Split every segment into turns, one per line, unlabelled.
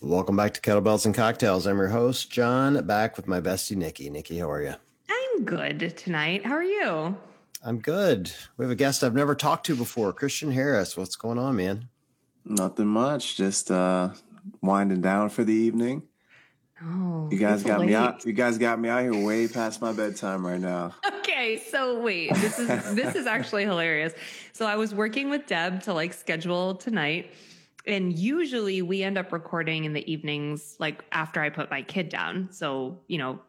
Welcome back to Kettlebells and Cocktails. I'm your host, John, back with my bestie, Nikki. Nikki, how are you?
I'm good tonight. How are you?
I'm good. We have a guest I've never talked to before, Christian Harris. What's going on, man?
Nothing much. Just uh winding down for the evening.
Oh,
You guys
it's
got me out. You guys got me out here way past my bedtime right now.
Okay, so wait, this is this is actually hilarious. So I was working with Deb to like schedule tonight, and usually we end up recording in the evenings, like after I put my kid down. So you know,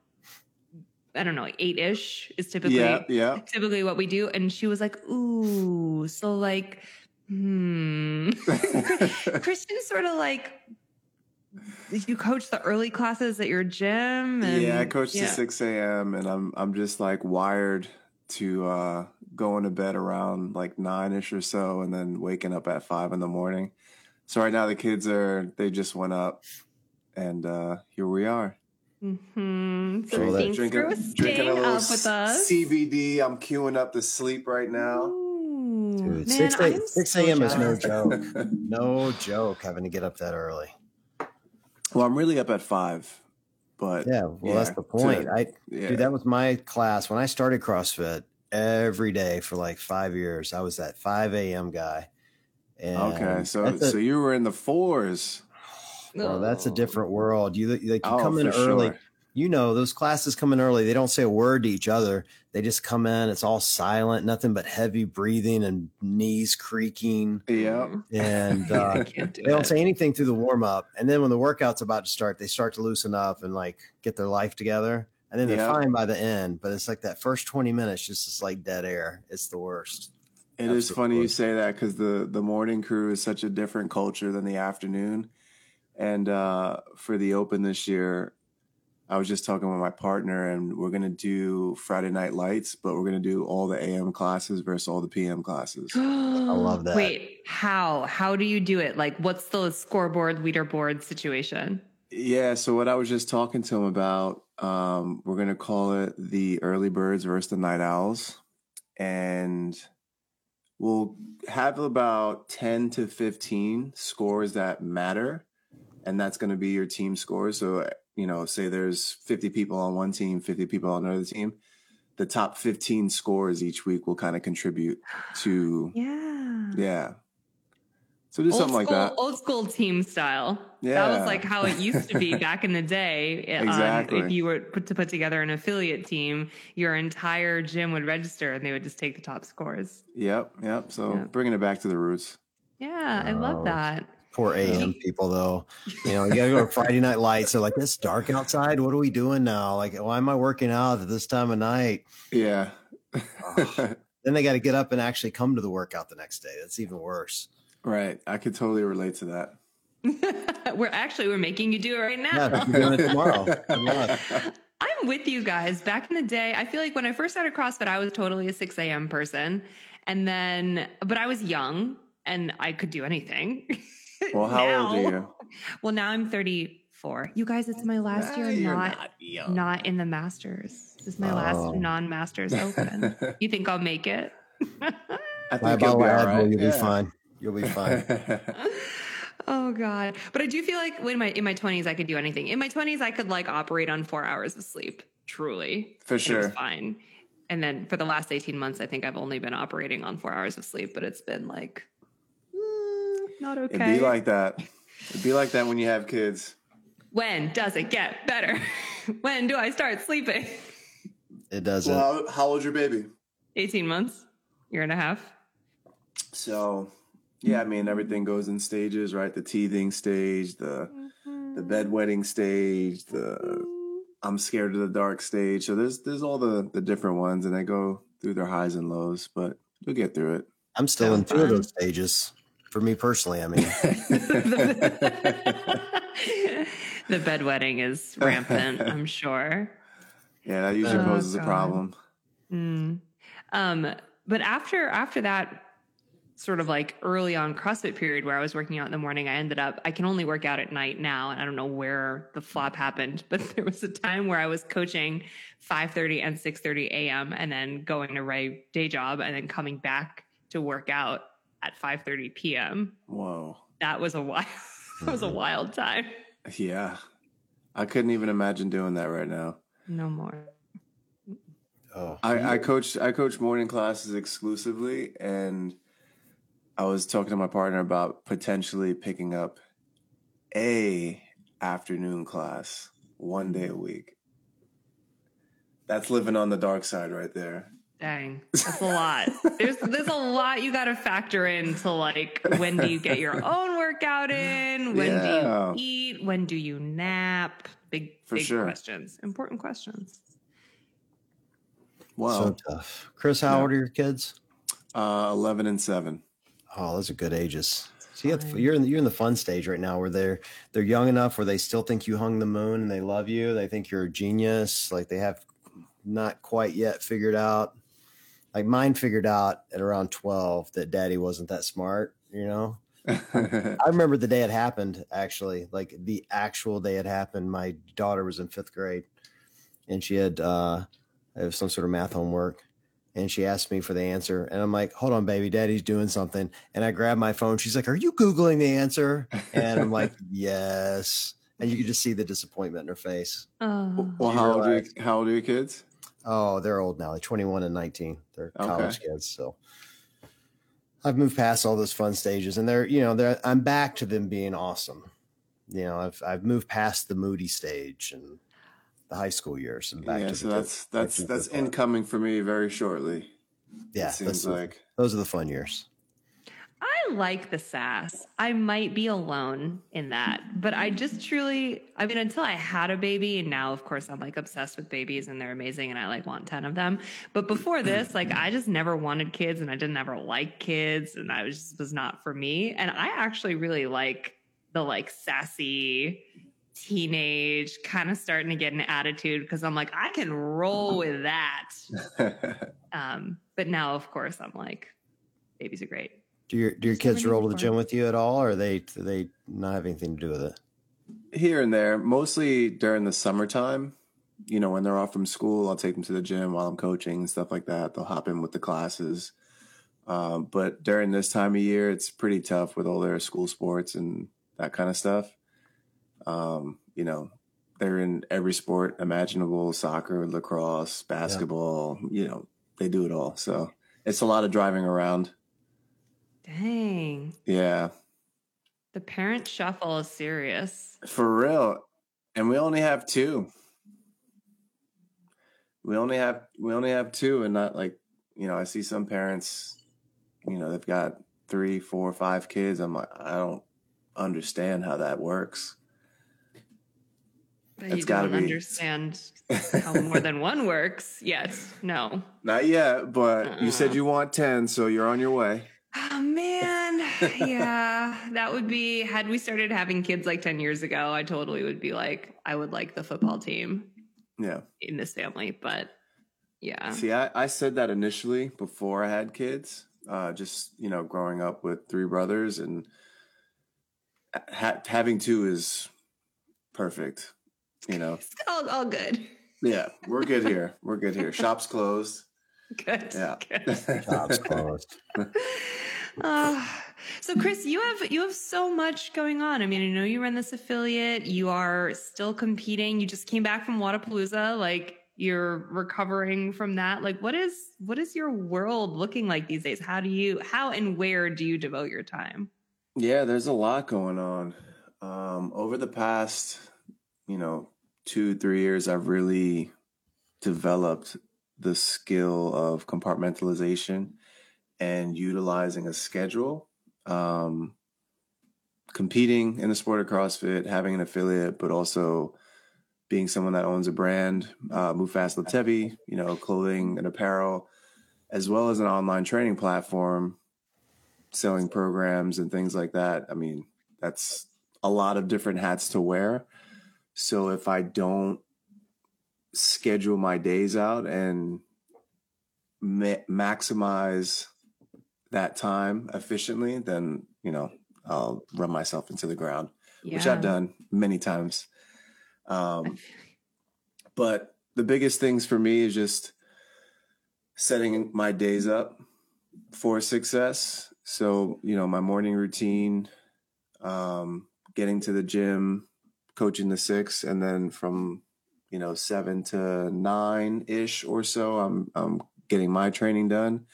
I don't know, eight ish is typically
Yeah, yeah.
typically what we do. And she was like, "Ooh, so like, hmm." Christian sort of like. You coach the early classes at your gym, and
yeah, I coach
yeah.
to six a.m. and I'm I'm just like wired to uh go into bed around like nine ish or so, and then waking up at five in the morning. So right now the kids are they just went up, and uh here we are.
Mm-hmm. So,
So that-
thanks for staying up with us.
CBD. I'm queuing up to sleep right now.
Ooh,
Dude,
man,
6 a-
I'm so
is no joke. No joke having to get up that early.
Well, I'm really up at five, but
Yeah, well, that's the point.
to-
I
yeah.
dude, that was my class when I started CrossFit. Every day for like five years, I was that 5 a.m. guy. And
okay, so
a,
so you were in the fours.
well, that's a different world. You like you
Oh,
come in early.
sure.
You know those classes come in early. They don't say a word to each other. They just come in. It's all silent, nothing but heavy breathing and knees creaking.
Yeah.
And uh,
do
they don't
it.
say anything through the warm up. And then when the workout's about to start, they start to loosen up and like get their life together. And then they're
Yeah.
fine by the end. But it's like that first 20 minutes, just it's like dead air. It's the worst.
It is funny you say that because the the morning crew is such a different culture than the afternoon. And uh, for the Open this year, I was just talking with my partner, and we're gonna do Friday Night Lights, but we're gonna do all the AM classes versus all the PM classes.
I
love that.
Wait, how? How do you do it? Like, what's the scoreboard, leaderboard situation?
Yeah, so what I was just talking to him about, um, we're gonna call it the early birds versus the night owls, and we'll have about ten to fifteen scores that matter, and that's gonna be your team scores. So you know, say there's fifty people on one team, fifty people on another team. The top fifteen scores each week will kind of contribute to
Yeah.
yeah. So do
Old
something like
school,
that.
old school team style.
Yeah.
That was like how it used to be back in the day. Um,
Exactly.
if you were put to put together an affiliate team, your entire gym would register, and they would just take the top scores.
Yep, yep. So
Yeah.
bringing it back to the roots.
Yeah, I love
Oh.
that.
Poor AM people, though. You know, you got to go to Friday night lights. They're like, it's dark outside. What are we doing now? Like, why am I working out at this time of night?
Yeah.
Then they got to get up and actually come to the workout the next day. That's even worse.
Right. I could totally relate to that.
we're actually we're making you do it right now.
Yeah, I'm doing it tomorrow. Come.
I'm with you guys. Back in the day, I feel like when I first started CrossFit, I was totally a 6 a.m. person. And then, but I was young and I could do anything.
Well, how old are you?
Well, now I'm 34. You guys, it's my last year
You're
not not,
young.
in the Masters. This is my
Oh.
last non-Masters Open. you think I'll make it?
I
Buy a
think you'll be
of
all
Advil,
right.
You'll
Yeah.
be fine. You'll be fine.
oh god. But I do feel like when my in my 20s I could do anything. In my 20s I could like operate on 4 hours of sleep. Truly.
For
And It was
sure.
fine. And then for the last 18 months, I think I've only been operating on four hours of sleep, but it's been like, mm, not okay.
It'd be like that. It'd be like that when you have kids.
when does it get better? when do I start sleeping?
It doesn't.
Well, how, how old's your baby?
18 months, year and a half.
So, yeah, I mean, everything goes in stages, right? The teething stage, the the bedwetting stage, the I'm scared of the dark stage. So there's there's all the the different ones, and they go through their highs and lows, but you'll get through it.
I'm still in
Sounds
two of those stages. For me personally, I mean,
the bedwetting is rampant, I'm sure.
Yeah, that usually
Oh,
poses a problem.
Mm. Um, but after after that sort of like early on CrossFit period where I was working out in the morning, I ended up I can only work out at night now, and I don't know where the flop happened, but there was a time where I was coaching 5:30 and 6:30 a.m. and then going to my day job and then coming back to work out at 5:30 p.m.
Whoa.
That was a wild that was a mm-hmm. wild time.
Yeah. I couldn't even imagine doing that right now.
No more.
Oh,
I, I coached I coach morning classes exclusively and I was talking to my partner about potentially picking up a afternoon class one day a week. That's living on the dark side right there.
Dang, that's a lot. there's there's a lot you got to factor into like when do you get your own workout in? When
Yeah.
do you eat? When do you nap? Big
For
big
sure.
questions. Important questions.
Wow.
so tough. Chris, how
Yeah.
old are your kids?
uh, 11 and 7.
Oh, those are good ages. So you have,
Fine.
you're in the, you're in the fun stage right now where they're they're young enough where they still think you hung the moon and they love you. They think you're a genius. Like they have not quite yet figured out. Like mine figured out at around twelve that daddy wasn't that smart. You know, I remember the day it happened. Actually, like the actual day it happened. My daughter was in fifth grade, and she had uh, some sort of math homework, and she asked me for the answer, and I'm like, "Hold on, baby, daddy's doing something." And I grab my phone. She's like, "Are you googling the answer?" And I'm like, "Yes." And you could just see the disappointment in her face.
Oh,
well, how old, are you, how old are your kids?
Oh, they're old now. They're 21 and 19. They're
Okay.
college kids. So I've moved past all those fun stages and they're, you know, they're, I'm back to them being awesome. You know, I've, I've moved past the moody stage and the high school years and back
yeah,
to
so
the,
that's that's that's
the
incoming for me very shortly.
yeah,
it seems like.
those are the fun years.
I like the sass. I might be alone in that, but I just truly, I mean, until I had a baby, and now, of course, I'm like obsessed with babies and they're amazing and I like want 10 of them. But before this, like, I just never wanted kids and I didn't ever like kids and I was just was not for me. And I actually really like the like sassy teenage kind of starting to get an attitude because I'm like, I can roll with that. Um, but now, of course, I'm like, babies are great.
Do your, do your
Just never
kids
knew
roll to the gym with you at all? Or are they, do they not have anything to do with it?
Here and there, mostly during the summertime. You know, when they're off from school, I'll take them to the gym while I'm coaching and stuff like that. They'll hop in with the classes. Um, but during this time of year, it's pretty tough with all their school sports and that kind of stuff. Um, you know, they're in every sport imaginable soccer, lacrosse, basketball, you know, they do it all. So it's a lot of driving around.
Dang.
Yeah,
The parent shuffle is serious.
for real. And we only have two. We only have we only have two, and not like you know. I see some parents, you know, they've got three, four, five kids. I'm like, I don't understand how that works.
You
gotta
don't
be-
understand how more than one works yet. No.
Not yet, but you said
Uh-uh.
you want ten, so you're on your way.
Oh man. Yeah. That would be had we started having kids like 10 years ago, I totally would be like, I would like the football team
Yeah.
in this family. But yeah.
See, I, I said that initially before I had kids. Uh, just you know, growing up with three brothers and ha- having two is perfect. You know,
It's all, all good.
yeah, we're good here. We're good here. Shop's closed.
Good.
Yeah.
Good.
Jobs closed.
Uh, so Chris, you have you have so much going on. I mean, I know you run this affiliate. You are still competing. You just came back from Wodapalooza. Like you're recovering from that. Like what is what is your world looking like these days? How do you how and where do you devote your time?
Yeah, there's a lot going on. Um, over the past, you know, two, three years, I've really developed the skill of compartmentalization and utilizing a schedule. Um, competing in the sport of CrossFit, having an affiliate, but also being someone that owns a brand, uh, Move Fast Heavy, you know, clothing and apparel, as well as an online training platform selling programs and things like that. I mean, that's a lot of different hats to wear. So if I don't schedule my days out and ma- maximize that time efficiently, then, you know, I'll run myself into the ground, which I've done many times. Um, but the biggest things for me is just setting my days up for success. So, you know, my morning routine, um, getting to the gym, coaching the six, and then from you know seven to nine ish or so, I'm I'm getting my training done,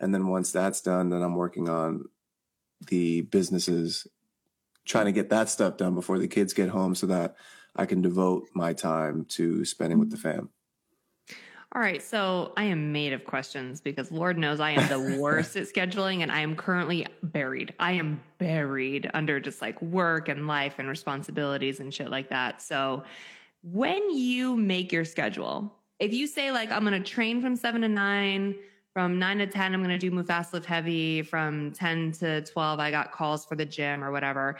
and then once that's done, then I'm working on the businesses, trying to get that stuff done before the kids get home, so that I can devote my time to spending with the mm-hmm. fam.
All right, so I am made of questions because Lord knows I am the worst at scheduling and I am currently buried. I am buried under just like work and life and responsibilities and shit like that. So when you make your schedule, if you say like I'm going to train from 7 to 9, from 9 to 10 I'm going to do move fast lift heavy, from 10 to 12 I got calls for the gym or whatever.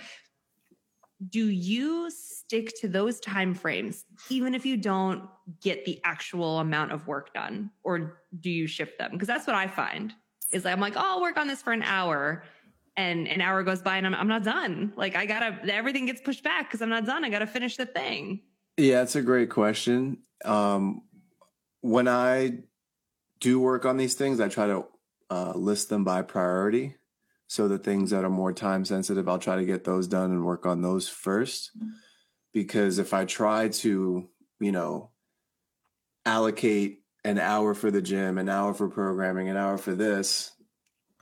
Do you stick to those time frames even if you don't get the actual amount of work done or do you shift them? Because that's what i find is i'm like oh i'll work on this for an hour and an hour goes by and i'm, I'm not done. Like i gotta everything gets pushed back because i'm not done. I gotta finish the thing.
Yeah it's a great question. Um, when i do work on these things i try to uh, list them by priority so the things that are more time sensitive i'll try to get those done and work on those first because if I try to, you know, allocate an hour for the gym, an hour for programming, an hour for this,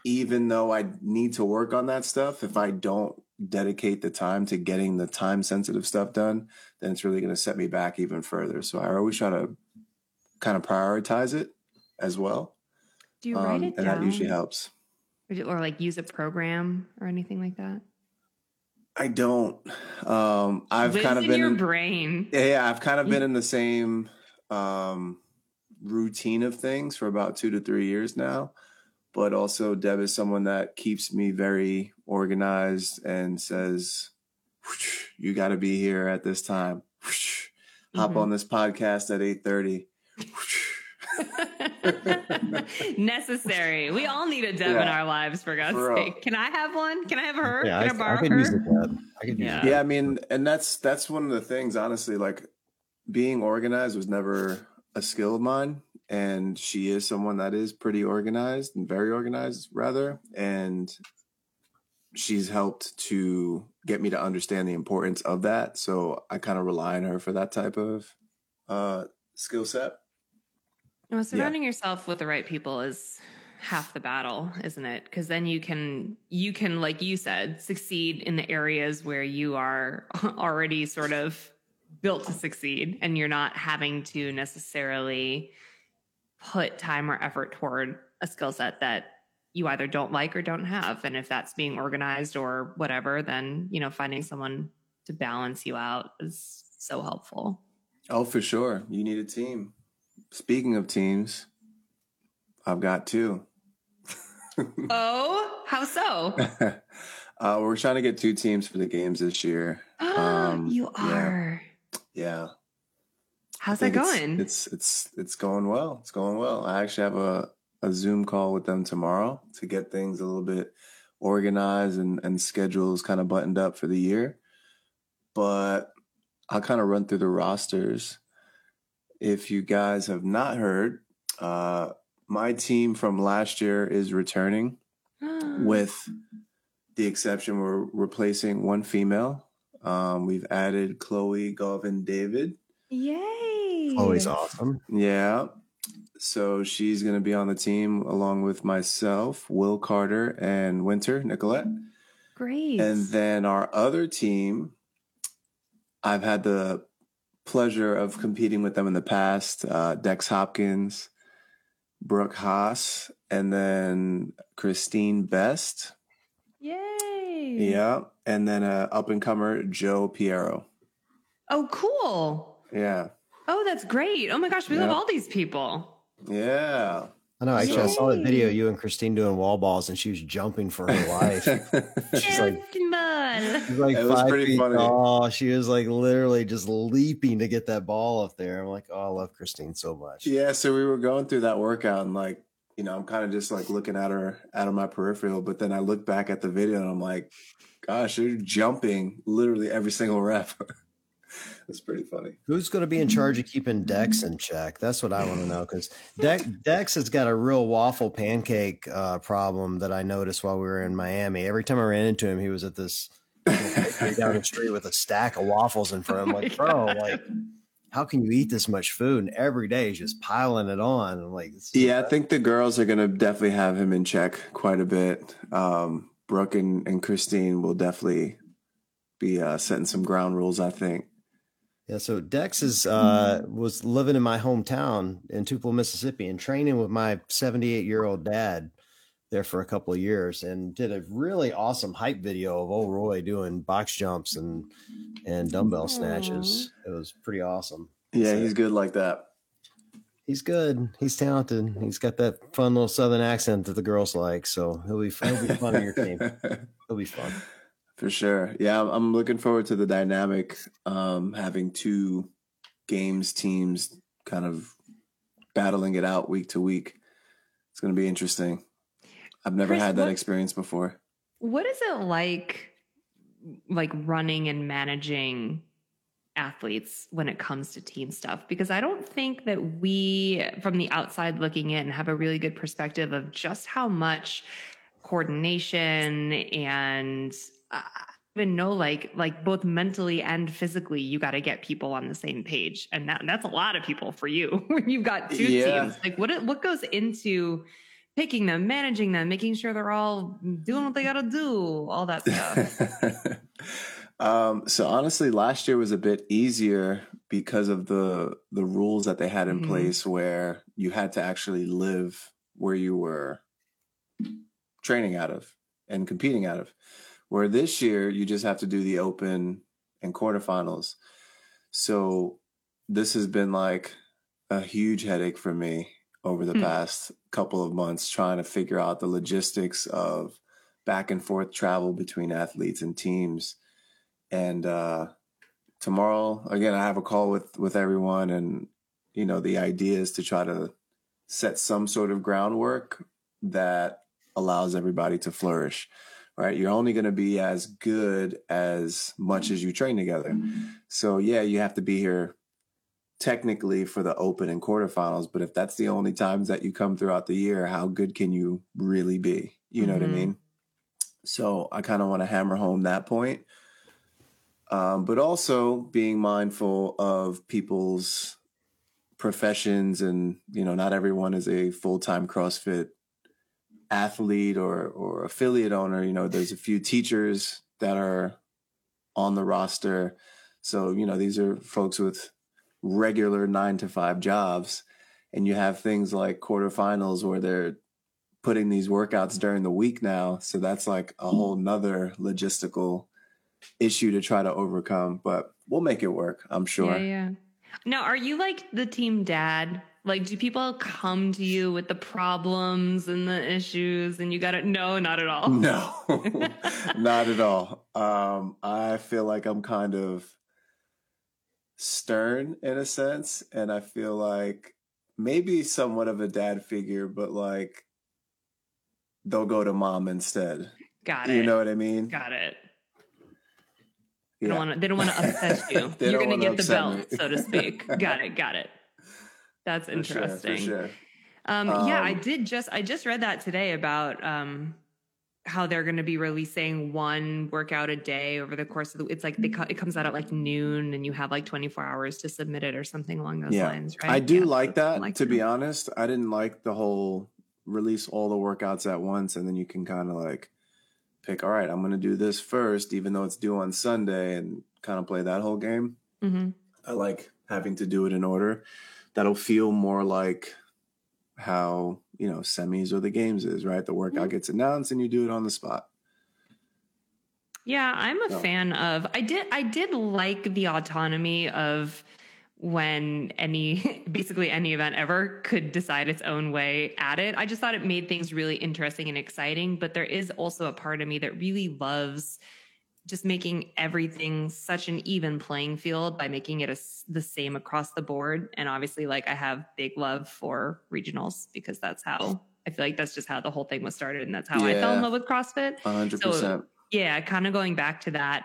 even though I need to work on that stuff, if I don't dedicate the time to getting the time sensitive stuff done, then it's really going to set me back even further. So I always try to kind of prioritize it as well.
Do you write um, it
and
down?
that usually helps.
Or like use a program or anything like that?
I don't. Um, I've
Lives
kind of
in
been
your
in,
brain.
Yeah, I've kind of been in the same um, routine of things for about two to three years now. But also, Deb is someone that keeps me very organized and says, "You got to be here at this time. Hop mm-hmm. on this podcast at eight thirty.
Necessary. We all need a Deb yeah. in our lives, for God's for sake. Can I have one? Can I have her? Yeah, Can I, I borrow I
can
her?
Use the Deb. I can
yeah. yeah, I mean, and that's that's one of the things. Honestly, like being organized was never a skill of mine, and she is someone that is pretty organized and very organized, rather, and she's helped to get me to understand the importance of that. So I kind of rely on her for that type of uh, skill set.
Well, surrounding yeah. yourself with the right people is half the battle, isn't it? Because then you can you can, like you said, succeed in the areas where you are already sort of built to succeed, and you're not having to necessarily put time or effort toward a skill set that you either don't like or don't have. And if that's being organized or whatever, then you know finding someone to balance you out is so helpful.
Oh, for sure. You need a team. Speaking of teams, I've got two.
oh, how so?
uh, we're trying to get two teams for the games this year.
Um, you are.
Yeah. yeah.
How's that going?
It's, it's it's it's going well. It's going well. I actually have a a Zoom call with them tomorrow to get things a little bit organized and and schedules kind of buttoned up for the year. But I'll kind of run through the rosters if you guys have not heard, uh, my team from last year is returning with the exception we're replacing one female. Um, we've added Chloe Gauvin David.
Yay!
Always awesome.
Yeah. So she's going to be on the team along with myself, Will Carter, and Winter Nicolette.
Great.
And then our other team, I've had the pleasure of competing with them in the past. Uh, Dex Hopkins, Brooke Haas, and then Christine Best.
Yay!
Yeah, and then uh, up and comer Joe Piero.
Oh, cool!
Yeah.
Oh, that's great! Oh my gosh, we yep. love all these people.
Yeah.
I know. Actually, Yay. I saw that video you and Christine doing wall balls, and she was jumping for her life. she's like, she's like it five feet funny. tall. She was like literally just leaping to get that ball up there. I'm like, oh, I love Christine so much.
Yeah. So we were going through that workout, and like, you know, I'm kind of just like looking at her out of my peripheral, but then I look back at the video, and I'm like, gosh, you're jumping literally every single rep. That's pretty funny.
Who's going to be in charge of keeping Dex in check? That's what I want to know because Dex, Dex has got a real waffle pancake uh, problem that I noticed while we were in Miami. Every time I ran into him, he was at this down the street with a stack of waffles in front. I'm like, bro, like, how can you eat this much food? And every day he's just piling it on. I'm like,
Yeah, I think the girls are gonna definitely have him in check quite a bit. Um, Brooke and, and Christine will definitely be uh, setting some ground rules. I think.
Yeah, so Dex is uh was living in my hometown in Tupelo, Mississippi, and training with my 78 year old dad there for a couple of years, and did a really awesome hype video of old Roy doing box jumps and and dumbbell snatches. It was pretty awesome.
Yeah,
So-
he's good like that.
He's good. He's talented. He's got that fun little southern accent that the girls like. So he'll be he'll be fun on your team. He'll be fun.
For sure. Yeah, I'm, looking forward to the dynamic um, having two games teams kind of battling it out week to week. It's going to be interesting. I've never
Chris,
had that
what-
experience before.
What is it like, like running and managing athletes when it comes to team stuff? Because I don't think that we, from the outside looking in, have a really good perspective of just how much coordination and uh, even know like like both mentally and physically you got to get people on the same page and that that's a lot of people for you when you've got two
Yeah.
teams like what what goes into picking them, managing them, making sure they're all doing what they got to do, all that stuff.
um, so honestly, last year was a bit easier because of the the rules that they had in
Mhm.
place, where you had to actually live where you were training out of and competing out of. Where this year you just have to do the open and quarterfinals. So this has been like a huge headache for me over the
Hmm.
past couple of months trying to figure out the logistics of back and forth travel between athletes and teams. And uh, tomorrow, again, I have a call with with everyone, and you know, the idea is to try to set some sort of groundwork that allows everybody to flourish. Right, you're only going to be as good as much as you train together. So yeah, you have to be here technically for the open and quarterfinals, but if that's the only times that you come throughout the year, how good can you really be? You know what I
Mhm.
mean? So I kind of want to hammer home that point. Um, but also being mindful of people's professions and, you know, not everyone is a full-time CrossFit athlete or or affiliate owner. You know, there's a few teachers that are on the roster. So, you know, these are folks with regular nine to five jobs. And you have things like quarterfinals where they're putting these workouts during the week now. So that's like a whole nother logistical issue to try to overcome. But we'll make it work, I'm sure.
Yeah, yeah. Now, are you like the team dad? Like, do people come to you with the problems and the issues, and you got to? No, not at all.
No, not at all. Um, I feel like I'm kind of stern in a sense, and I feel like maybe somewhat of a dad figure, but like they'll go to mom instead.
Got it.
You know what I mean?
Got it.
Yeah.
They don't want to. They don't want to upset you. You're going to get the belt,
me.
so to speak. got it. Got it. That's
For sure,
interesting.
for sure.
Um, yeah, I
Um,
did just I just read that today about um, how they're going to be releasing one workout a day over the course of the. It's like they it comes out at like noon, and you have like 24 hours to submit it or something along those
Yeah.
lines. Right?
I do
Yeah,
like that.
like
to be honest, I didn't like the whole release all the workouts at once, and then you can kind of like pick. All right, I'm going to do this first, even though it's due on Sunday, and kind of play that whole game.
Mhm.
I like having to do it in order. That'll feel more like how you know semis or the games is right. The workout
Mhm.
gets announced, and you do it on the spot.
Yeah, I'm a
No.
fan of. I did. I did like the autonomy of when any, basically any event ever could decide its own way at it. I just thought it made things really interesting and exciting. But there is also a part of me that really loves just making everything such an even playing field by making it a the same across the board. And obviously, like I have big love for regionals because that's how I feel like that's just how the whole thing was started, and that's how I fell in love with CrossFit
A hundred
So-
percent.
yeah kind of going back to that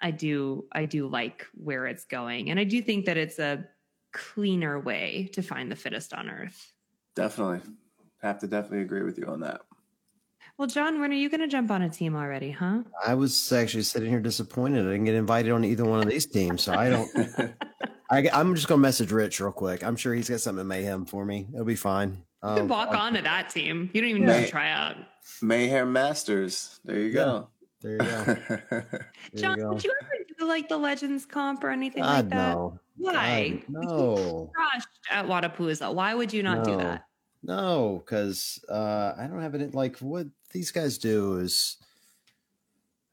i do i do like where it's going and i do think that it's a cleaner way to find the fittest on earth
Definitely have to definitely agree with you on that.
Well, John, when are you going to jump on a team already, huh?
I was actually sitting here disappointed. I didn't get invited on either one of these teams, so I don't. I, I'm just gonna message Rich real quick. I'm sure he's got something in mayhem for me. It'll be fine.
You could
Um,
walk
I'll-
on to that team. You don't even need to try out.
Mayhem Masters. There you go.
There you go. There
John,
you go.
did you ever do like the Legends comp or anything
God
like that?
no.
Why?
God, no.
Crushed at Wodapalooza. Why would you not do that?
No, because uh, I don't have it. Like what these guys do is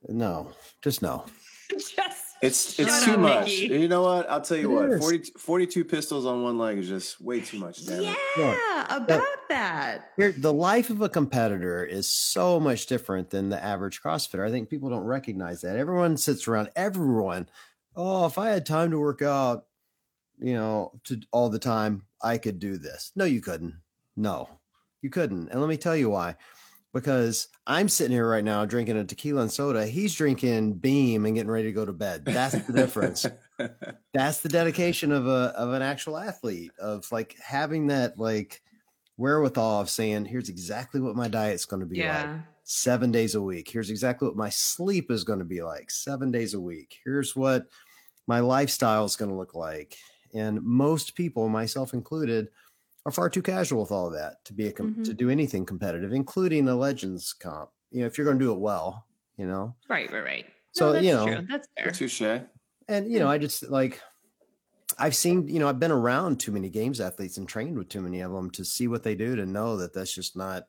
no, just no.
Just
It's
Shut
it's
up,
too much.
Mickey.
You know what? I'll tell you
It
what.
is.
40, 42 pistols on one leg is just way too much. Damn it.
yeah, about that.
Here, the life of a competitor is so much different than the average CrossFitter. I think people don't recognize that. Everyone sits around. Everyone. Oh, if I had time to work out, you know, to all the time, I could do this. No, you couldn't. No, you couldn't. And let me tell you why. Because I'm sitting here right now drinking a tequila and soda. He's drinking Beam and getting ready to go to bed. That's the difference. That's the dedication of a of an actual athlete of like having that like wherewithal of saying, here's exactly what my diet's going to be like seven days a week. Here's exactly what my sleep is going to be like seven days a week. Here's what my lifestyle is going to look like. And most people, myself included, are far too casual with all of that to be a com- to
Mhm.
do anything competitive, including a legends comp. You know, if you're going to do it well, you know.
Right, right, right.
So,
no, that's
you know,
true. That's fair.
Touche.
And you know, I just like I've seen, you know, I've been around too many games athletes and trained with too many of them to see what they do to know that that's just not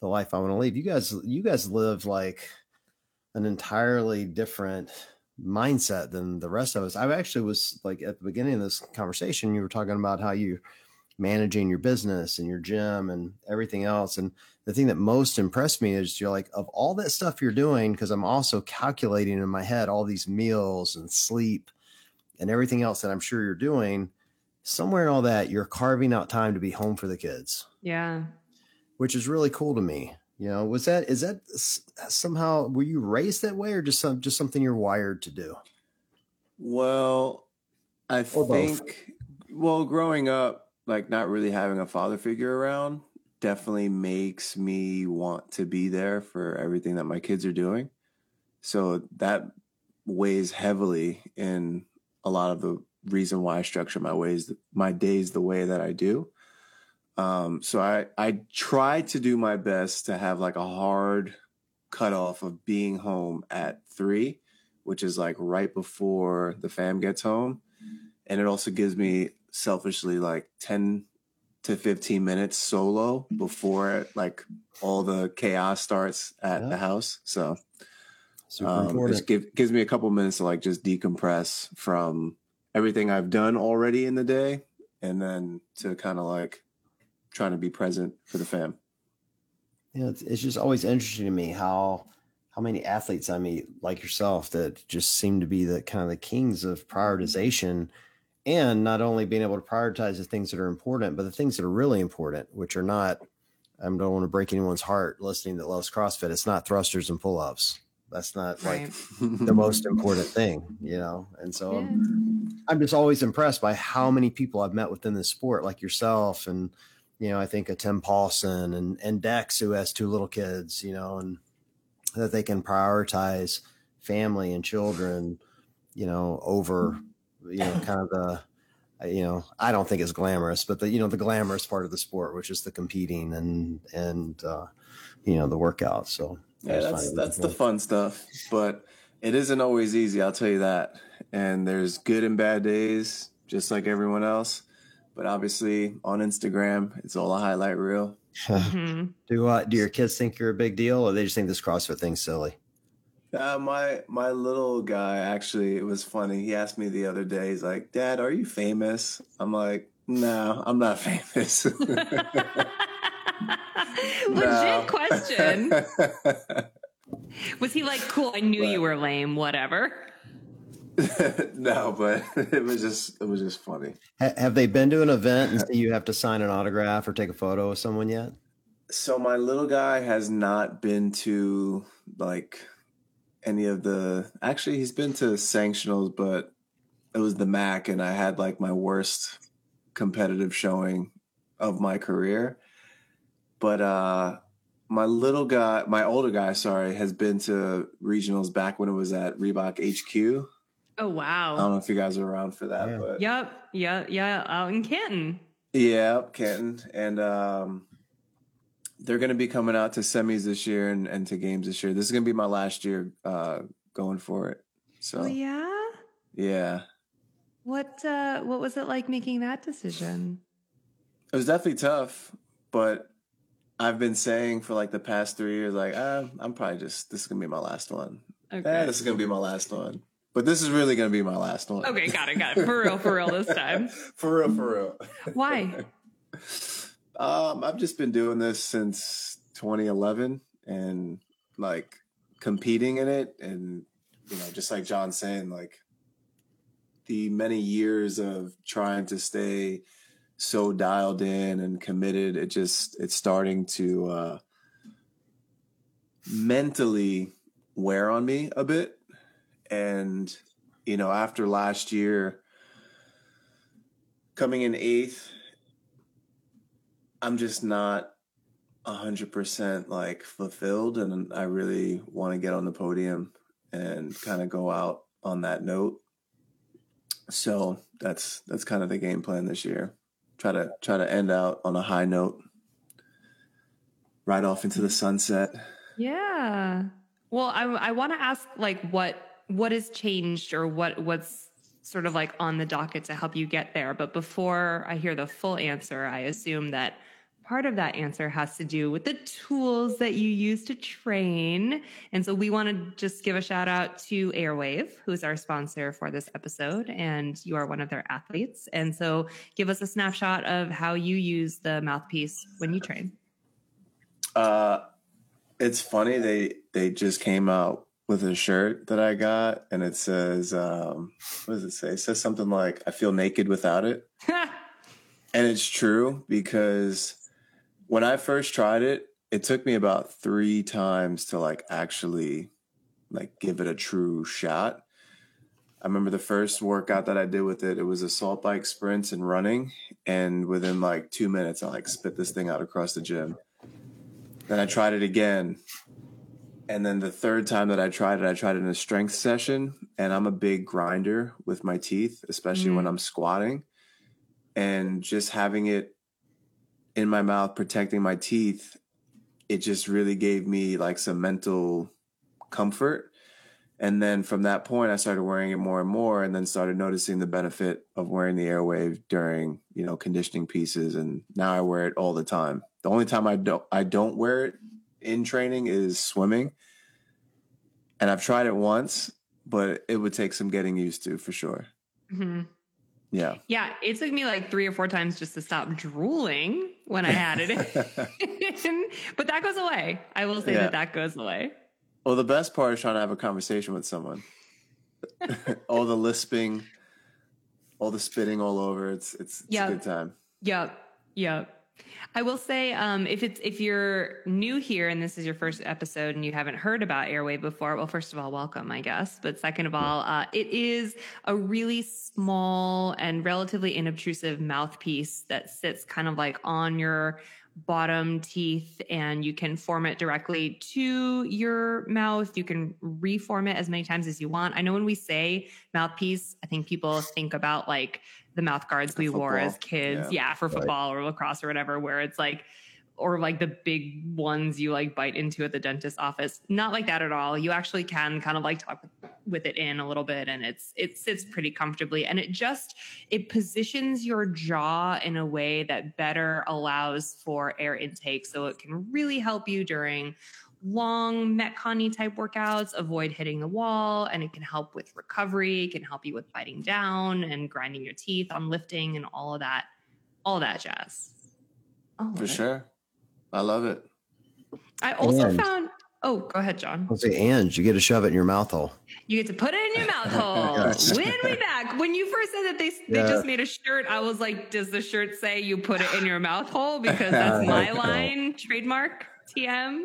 the life I want to lead. You guys, you guys live like an entirely different mindset than the rest of us. I actually was like at the beginning of this conversation, you were talking about how you managing your business and your gym and everything else. And the thing that most impressed me is you're like, of all that stuff you're doing, because I'm also calculating in my head all these meals and sleep and everything else that I'm sure you're doing, somewhere in all that, you're carving out time to be home for the kids,
Yeah.
which is really cool to me. You know, was that is that somehow were you raised that way or just some just something you're wired to do?
Well, I
Or both.
think, well, growing up, like not really having a father figure around definitely makes me want to be there for everything that my kids are doing. So that weighs heavily in a lot of the reason why I structure my ways, my days the way that I do. Um, so I, I try to do my best to have like a hard cutoff of being home at three, which is like right before the fam gets home. And it also gives me selfishly like 10 to 15 minutes solo before like all the chaos starts at
Yeah.
the house. So
Super
um,
important.
give, gives me a couple minutes to like just decompress from everything I've done already in the day and then to kind of like trying to be present for the fam.
you know, it's, it's just always interesting to me how how many athletes I meet like yourself that just seem to be the kind of the kings of prioritization and not only being able to prioritize the things that are important, but the things that are really important, which are not I don't want to break anyone's heart listening that loves CrossFit. It's not thrusters and pull-ups. That's not like the most important thing, you know. And so
Yeah.
I'm just always impressed by how many people I've met within the sport, like yourself, and you know, I think of Tim Paulson and and Dex, who has two little kids, you know, and that they can prioritize family and children, you know, over you know, kind of the uh, you know, I don't think it's glamorous, but the you know the glamorous part of the sport, which is the competing and and uh, you know the workout. So
Yeah, that's that's the fun stuff, but it isn't always easy. I'll tell you that. And there's good and bad days, just like everyone else. But obviously, on Instagram, it's all a highlight reel.
cool.
Mhm.
do uh, do your kids think you're a big deal, or they just think this CrossFit thing's silly?
Uh, my my little guy actually, it was funny. He asked me the other day. He's like, "Dad, are you famous?" I'm like, "No, I'm not famous."
Legit question. Was he like, cool, I knew you were lame, whatever?
no, but it was just it was just funny.
Ha- have they been to an event and you have to sign an autograph or take a photo with someone yet?
So my little guy has not been to like any of the actually he's been to sanctionals, but it was the MAC and I had like my worst competitive showing of my career. But uh my little guy, my older guy, sorry, has been to regionals back when it was at Reebok HQ.
Oh wow!
I don't know if you guys are around for that,
Yeah.
but
Yep. Yeah. Yeah. Out in Canton.
yeah, Canton, and um, they're going to be coming out to semis this year and, and to games this year. This is going to be my last year uh, going for it. So
Oh yeah.
yeah,
What uh what was it like making that decision?
it was definitely tough, but I've been saying for like the past three years, like ah, I'm probably just this is gonna be my last one.
Okay.
Eh, this is gonna be my last one. But this is really gonna be my last one.
Okay, got it, got it. For real, for real this time.
for real, for real.
Why?
Um, I've just been doing this since 2011 and like competing in it, and you know, just like John saying, like the many years of trying to stay so dialed in and committed, it just it's starting to uh, mentally wear on me a bit, and you know, after last year coming in eighth I'm just not a hundred percent like fulfilled, and I really want to get on the podium and kind of go out on that note. So that's that's kind of the game plan this year. Try to try to end out on a high note, right off into the sunset.
Yeah. Well, I I want to ask like what what has changed or what what's sort of like on the docket to help you get there. But before I hear the full answer, I assume that part of that answer has to do with the tools that you use to train. And so we want to just give a shout out to Airwaav, who's our sponsor for this episode, and you are one of their athletes. And so give us a snapshot of how you use the mouthpiece when you train.
Uh, it's funny they they just came out with a shirt that I got, and it says, um, "What does it say?" It says something like, "I feel naked without it," and it's true because when I first tried it, it took me about three times to like actually like give it a true shot. I remember the first workout that I did with it, it was assault bike sprints and running. And within like two minutes, I like spit this thing out across the gym. Then I tried it again. And then the third time that I tried it, I tried it in a strength session. And I'm a big grinder with my teeth, especially
Mm.
when I'm squatting. And just having it in my mouth, protecting my teeth, it just really gave me like some mental comfort. And then from that point, I started wearing it more and more, and then started noticing the benefit of wearing the Airwaav during, you know, conditioning pieces. And now I wear it all the time. The only time I don't I don't wear it in training is swimming. And I've tried it once, but it would take some getting used to for sure.
hmm
Yeah.
Yeah, it took me like three or four times just to stop drooling when I had it but that goes away. I will say
Yeah.
that that goes away.
Well, the best part is trying to have a conversation with someone. all the lisping, all the spitting all over. It's it's, it's
Yeah.
a good time.
Yep. Yep. I will say, um, if it's if you're new here and this is your first episode and you haven't heard about Airwaav before, well, first of all, welcome, I guess. But second of all, uh, it is a really small and relatively inobtrusive mouthpiece that sits kind of like on your bottom teeth and you can form it directly to your mouth. You can reform it as many times as you want. I know when we say mouthpiece, I think people think about like the mouth guards we wore as kids.
Yeah.
Yeah, for
Right.
football or lacrosse or whatever, where it's like, or like the big ones you like bite into at the dentist office. Not like that at all. You actually can kind of like talk with it in a little bit and it's it sits pretty comfortably and it just it positions your jaw in a way that better allows for air intake so it can really help you during long metcon type workouts avoid hitting the wall and it can help with recovery it can help you with biting down and grinding your teeth on lifting and all of that all that jazz all
For
it.
sure. I love it.
i also
And-
found oh go ahead john
I'll say, and you get to shove it in your mouth hole.
You get to put it in your mouth hole.
Yes.
Win me back. When you first said that they they
Yeah.
just made a shirt, I was like, does the shirt say you put it in your mouth hole? Because that's my line, trademark, TM.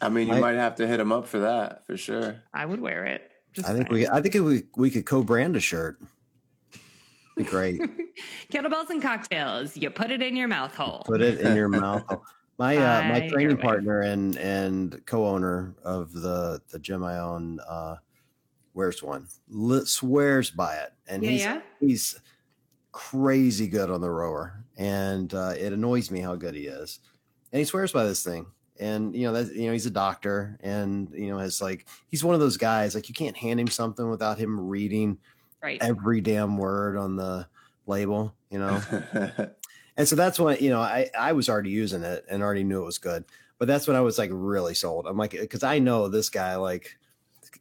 I mean, you
I-
might have to hit him up for that for sure.
I would wear it. Just
I think
saying.
we, I think we, we could co-brand a shirt. Be great.
kettlebells and cocktails. You put it in your mouth hole.
Put it in your mouth. hole. My uh, my training partner and and co-owner of the the gym I own uh, wears one. Li- swears by it, and
Yeah,
he's
yeah.
he's crazy good on the rower, and uh, it annoys me how good he is. And he swears by this thing. And you know that you know he's a doctor, and you know has like he's one of those guys like you can't hand him something without him reading
Right.
every damn word on the label. You know, and so that's when you know I I was already using it and already knew it was good. But that's when I was like really sold. I'm like because I know this guy like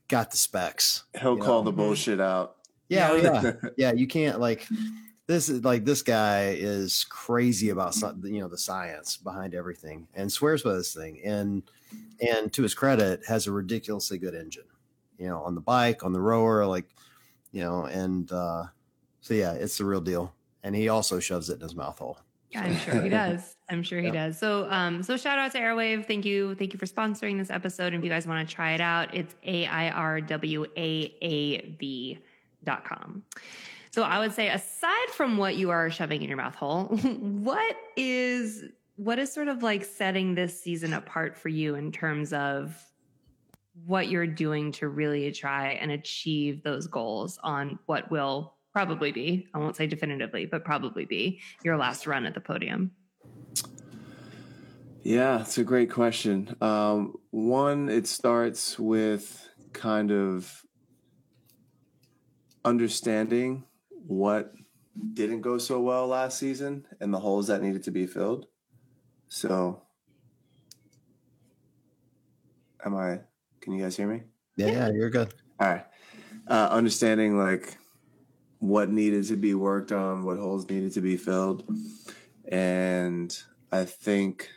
got the specs.
He'll call
know?
the bullshit out.
Yeah, oh,
Yeah.
yeah, yeah. You can't like this is like this guy is crazy about some, you know the science behind everything and swears by this thing and and to his credit has a ridiculously good engine you know on the bike on the rower like you know and uh so yeah it's the real deal and he also shoves it in his mouth hole
Yeah, I'm sure he does. I'm sure he
Yeah.
does. So, um, so shout out to Airwaav. Thank you, thank you for sponsoring this episode. And if you guys want to try it out, it's a i r w a a v dot com. So, I would say, aside from what you are shoving in your mouth hole, what is what is sort of like setting this season apart for you in terms of what you're doing to really try and achieve those goals on what will probably be, I won't say definitively, but probably be your last run at the podium?
Yeah, it's a great question. Um, one, it starts with kind of understanding what didn't go so well last season and the holes that needed to be filled. So, am I? Can you guys hear me?
yeah yeah you're good
All right. Uh, understanding like what needed to be worked on, what holes needed to be filled. And I think,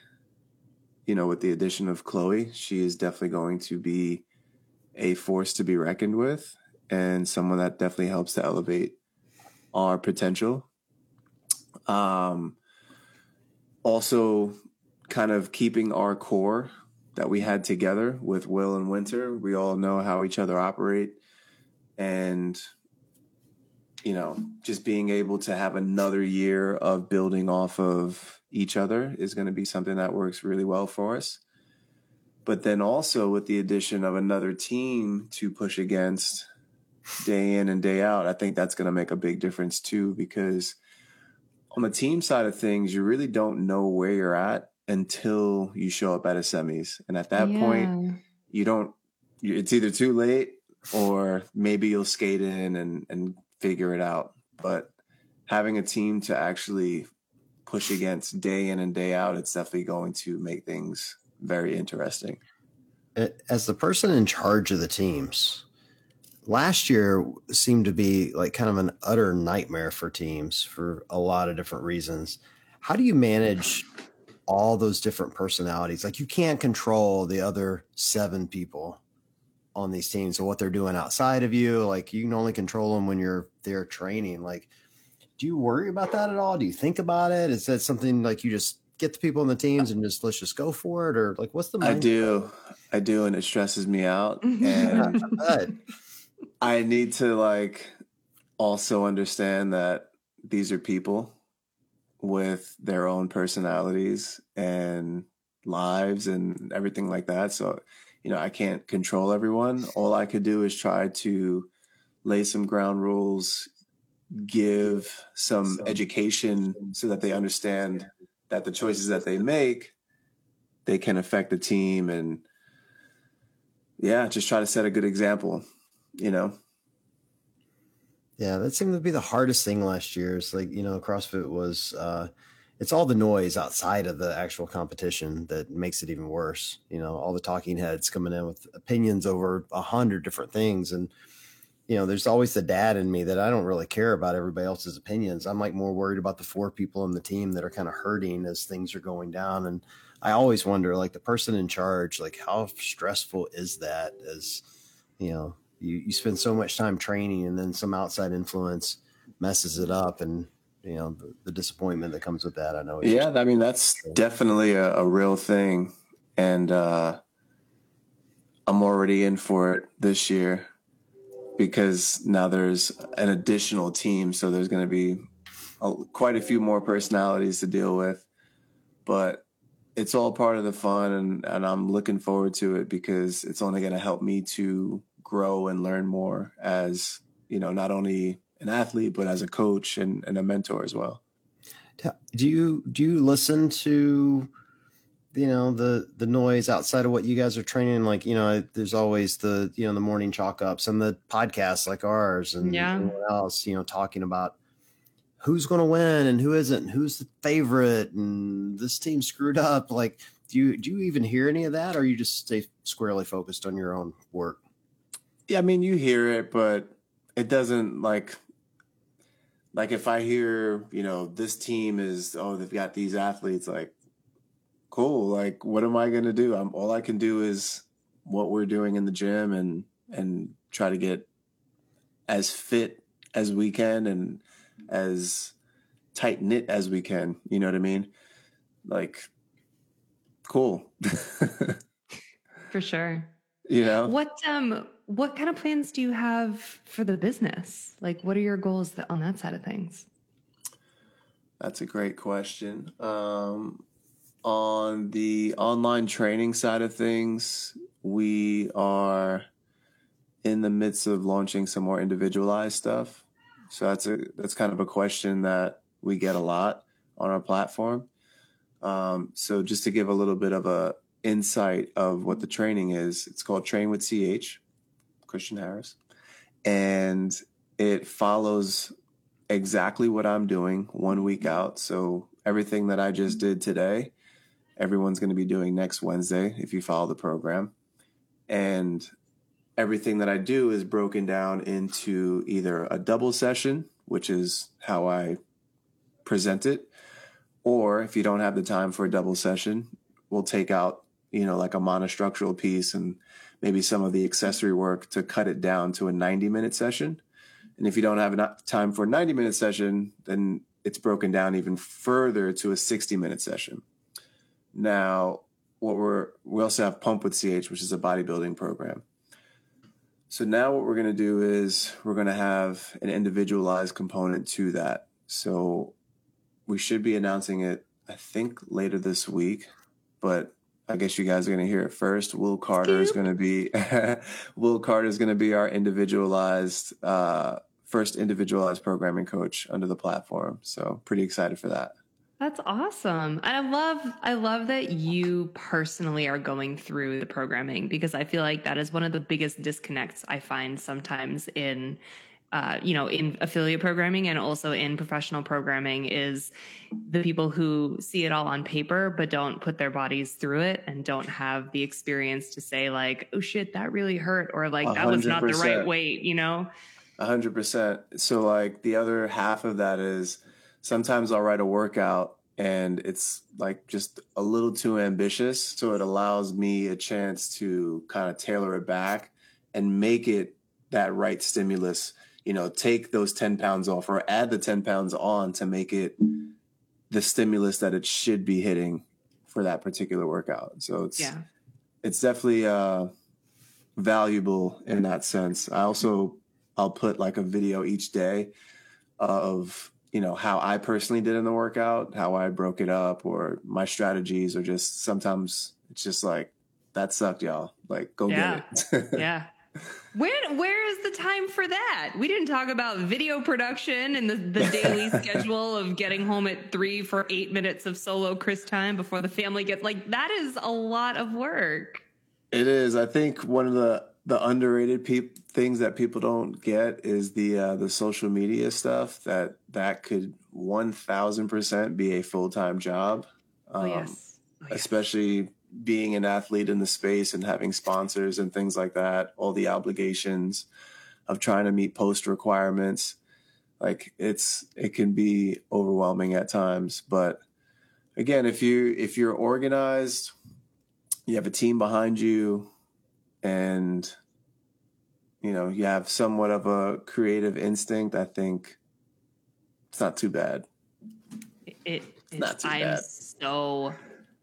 you know, with the addition of Chloe, she is definitely going to be a force to be reckoned with and someone that definitely helps to elevate our potential. Um, also, kind of keeping our core that we had together with Will and Winter. We all know how each other operate. And, you know, just being able to have another year of building off of each other is going to be something that works really well for us. But then also with the addition of another team to push against day in and day out, I think that's going to make a big difference too, because on the team side of things, you really don't know where you're at until you show up at a semis. And at that point, you don't, it's either too late or maybe you'll skate in and, and figure it out. But having a team to actually push against day in and day out, it's definitely going to make things very interesting.
as the person in charge of the teams last year seemed to be like kind of an utter nightmare for teams for a lot of different reasons. How do you manage all those different personalities? Like you can't control the other seven people on these teams and what they're doing outside of you. Like you can only control them when you're there training. Like do you worry about that at all? Do you think about it? Is that something like you just get the people on the teams and just let's just go for it? Or like what's the
I do. I do. And it stresses me out. Mm-hmm. And
But
I need to like also understand that these are people with their own personalities and lives and everything like that. So, you know, I can't control everyone. All I could do is try to lay some ground rules, give some education so that they understand that the choices that they make they can affect the team and yeah, just try to set a good example, you know.
Yeah, that seemed to be the hardest thing last year. It's like, you know, CrossFit was uh it's all the noise outside of the actual competition that makes it even worse. You know, all the talking heads coming in with opinions over a hundred different things. And, you know, there's always the dad in me that I don't really care about everybody else's opinions. I'm like more worried about the four people on the team that are kind of hurting as things are going down. And I always wonder, like the person in charge, like how stressful is that as, you know, you, you spend so much time training and then some outside influence messes it up and you know the, the disappointment that comes with that i know
Yeah, I mean that's definitely a, a real thing, and uh, I'm already in for it this year because now there's an additional team, so there's going to be a, quite a few more personalities to deal with. But it's all part of the fun and, and I'm looking forward to it because it's only going to help me to grow and learn more as, you know, not only an athlete, but as a coach and, and a mentor as well.
Do you, do you listen to, you know, the, the noise outside of what you guys are training? Like, you know, there's always the, you know, the morning chalk ups and the podcasts like ours and
Yeah.
everyone else, you know, talking about who's going to win and who isn't, and who's the favorite, and this team screwed up. Like, do you do you even hear any of that, or you just stay squarely focused on your own work?
Yeah, I mean, you hear it, but it doesn't like like if I hear, you know, this team is oh, they've got these athletes like cool, like what am I going to do? I'm all I can do is what we're doing in the gym and and try to get as fit as we can and as tight knit as we can, you know what I mean? Like cool.
For sure.
you know?
What um what kind of plans do you have for the business? Like what are your goals that, on that side of things?
That's a great question. Um, on the online training side of things, we are in the midst of launching some more individualized stuff. So that's a that's kind of a question that we get a lot on our platform. Um, so just to give a little bit of a insight of what the training is, it's called Train with CH, Christian Harris, and it follows exactly what I'm doing one week out. So everything that I just did today, everyone's going to be doing next Wednesday if you follow the program. And everything that I do is broken down into either a double session, which is how I present it, or if you don't have the time for a double session, we'll take out, you know, like a monostructural piece and maybe some of the accessory work to cut it down to a 90 minute session. And if you don't have enough time for a 90 minute session, then it's broken down even further to a 60 minute session. Now, what we're we also have Pump with CH, which is a bodybuilding program. So now what we're going to do is we're going to have an individualized component to that. So we should be announcing it I think later this week, but I guess you guys are going to hear it first. Will Carter is going to be Will Carter is going to be our individualized uh, first individualized programming coach under the platform. So pretty excited for that.
That's awesome. And I love I love that you personally are going through the programming because I feel like that is one of the biggest disconnects I find sometimes in uh, you know, in affiliate programming and also in professional programming is the people who see it all on paper but don't put their bodies through it and don't have the experience to say like, oh shit, that really hurt or like
A
that was not the right weight, you know?
A hundred percent. So like the other half of that is sometimes I'll write a workout and it's like just a little too ambitious. So it allows me a chance to kind of tailor it back and make it that right stimulus. You know, take those 10 pounds off or add the 10 pounds on to make it the stimulus that it should be hitting for that particular workout. So it's
Yeah.
it's definitely uh valuable in that sense. I also I'll put like a video each day of you know how I personally did in the workout, how I broke it up, or my strategies, or just sometimes it's just like that sucked, y'all. Like go
Yeah.
get it.
yeah. When where is the time for that? We didn't talk about video production and the, the daily schedule of getting home at three for eight minutes of solo Chris time before the family gets like that is a lot of work.
It is. I think one of the the underrated peop- things that people don't get is the uh, the social media stuff. That that could one thousand percent be a full time job.
Oh
Um,
yes. Oh, yes.
especially being an athlete in the space and having sponsors and things like that, all the obligations of trying to meet post requirements. Like it's it can be overwhelming at times. But again, if you if you're organized, you have a team behind you and you know, you have somewhat of a creative instinct, I think it's not too bad.
It is,
not too
I am
bad.
so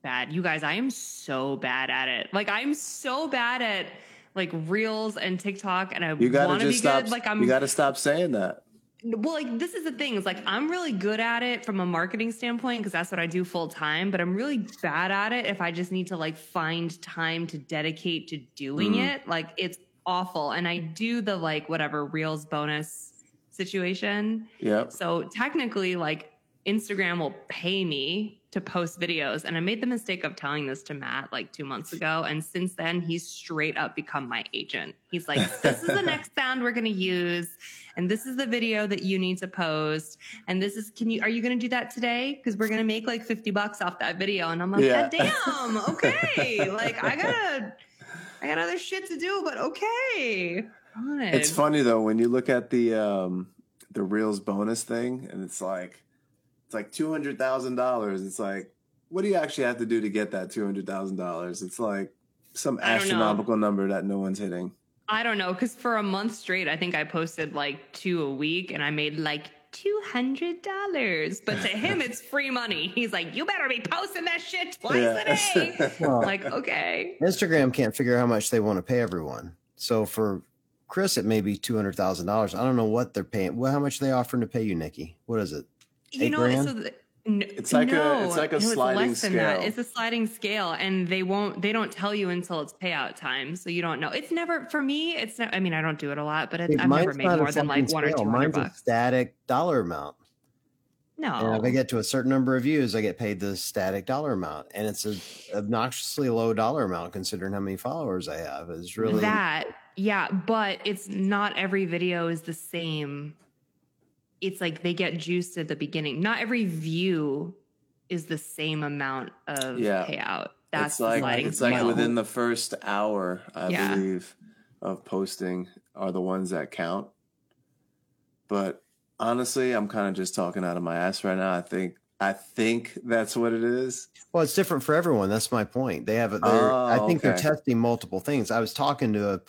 bad. You guys, I am so bad at it. Like I'm so bad at like reels and TikTok and I
You gotta
want to be
stop
good. Like I'm
you gotta stop saying that.
well like this is the thing is like i'm really good at it from a marketing standpoint because that's what i do full time but i'm really bad at it if i just need to like find time to dedicate to doing
Mm.
it like it's awful and i do the like whatever reels bonus situation
Yep.
so technically like instagram will pay me to post videos. And i made the mistake of telling this to matt like two months ago. And since then he's straight up become my agent. He's like this is the next sound we're going to use. And this is the video that you need to post. And this is can you are you going to do that today? Because we're going to make like 50 bucks off that video. And i'm like
Yeah.
God damn. Okay. Like i gotta i got other shit to do but okay. Fine.
It's funny though when you look at the um the Reels bonus thing and it's like it's like two hundred thousand dollars. It's like what do you actually have to do to get that two hundred thousand dollars? It's like some
I don't know.
astronomical number that no one's hitting.
I don't know, because for a month straight, I think I posted like two a week and I made like $200. But to him, it's free money. He's like, you better be posting that shit twice a day.
Well,
like, okay.
Instagram can't figure out how much they want to pay everyone. So for Chris, it may be two hundred thousand dollars. I don't know what they're paying. Well, how much are they offering to pay you, Nikki? What is it?
You know,
grand?
so the, n-
It's like a- it's like a
it
sliding
less than that.
scale.
It's a sliding scale, and they won't. They don't tell you until it's payout time, so you don't know. It's never for me. It's. not I mean, I don't do it a lot, but it's,
Hey,
I've never made more than like
fucking
one or
scale.
two hundred
Mine's a
bucks.
static dollar amount.
No,
And if I get to a certain number of views, I get paid the static dollar amount, and it's an obnoxiously low dollar amount considering how many followers I have. It's really
that yeah but it's not every video is the same it's like they get juiced at the beginning not every view is the same amount of
Yeah.
payout that's
it's like it's like
scale.
within the first hour, I
Yeah.
believe, of posting are the ones that count. But honestly, I'm kind of just talking out of my ass right now. I think I think that's what it is.
Well, it's different for everyone. That's my point. They have it. They're, I
Oh,
think they're testing multiple things. I was talking to a,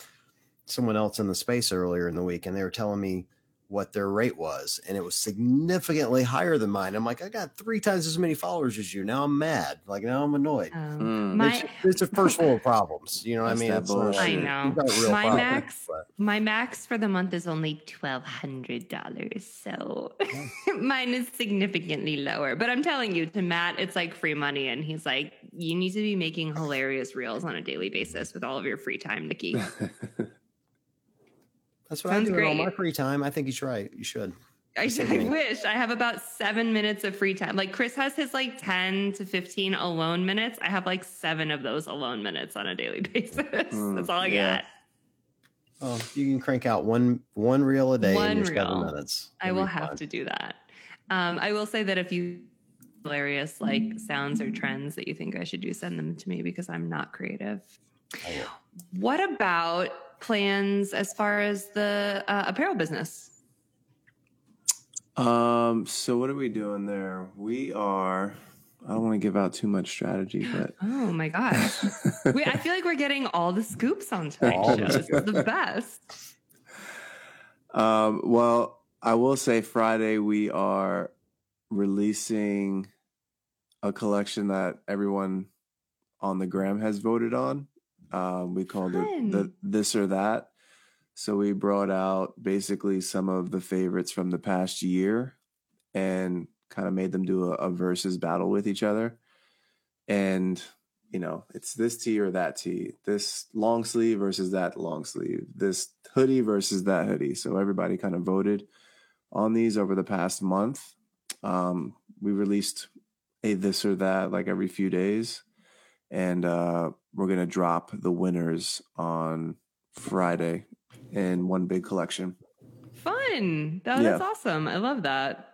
someone else in the space earlier in the week, and they were telling me what their rate was, and it was significantly higher than mine. I'm like, I got three times as many followers as you. Now I'm mad. Like now I'm annoyed.
Um,
Mm.
my
it's, it's a first world of problems. You know what I mean?
that
It's not-
bullshit.
I know.
got real
My
problems,
max-
but-
my max for the month is only twelve hundred dollars, so mine is significantly lower. But I'm telling you, to Matt, it's like free money, and he's like, "You need to be making hilarious reels on a daily basis with all of your free time, Nikki."
That's what
Sounds
I do in all my free time. I think he's right. You should.
I, I wish I have about seven minutes of free time. Like Chris has his like 10 to 15 alone minutes. I have like seven of those alone minutes on a daily basis.
Mm,
That's all I
yeah.
got.
Oh, you can crank out one one reel a day
One
in
reel.
minutes.
I
It'll
will have to do that. Um, I will say that if you hilarious like sounds or trends that you think I should do, send them to me because I'm not creative.
I.
What about plans as far as the uh, apparel business?
um. So what are we doing there? We are. I don't want to give out too much strategy, but
Oh my gosh. we, I feel like we're getting all the scoops on tonight's
All
show.
the
This is the best.
Um, well, I will say Friday we are releasing a collection that everyone on the gram has voted on. Um, we called it the this or that. So we brought out basically some of the favorites from the past year and kind of made them do a, a versus battle with each other. And you know, it's this tee or that tee, this long sleeve versus that long sleeve, this hoodie versus that hoodie. So everybody kind of voted on these over the past month. Um, we released a this or that like every few days, and uh, we're gonna drop the winners on Friday in one big collection.
Fun. That,
Yeah.
That's awesome. I love that.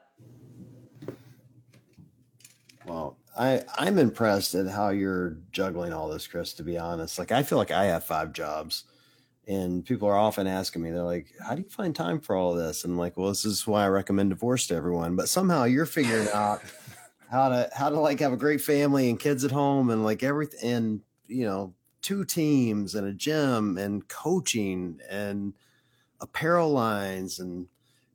Well, I I'm impressed at how you're juggling all this, Chris. To be honest, like I feel like I have five jobs, and people are often asking me, they're like, "How do you find time for all this?" And I'm like, "Well, this is why I recommend divorce to everyone." But somehow you're figuring out how to how to like have a great family and kids at home and like everything, and you know, two teams and a gym and coaching and apparel lines and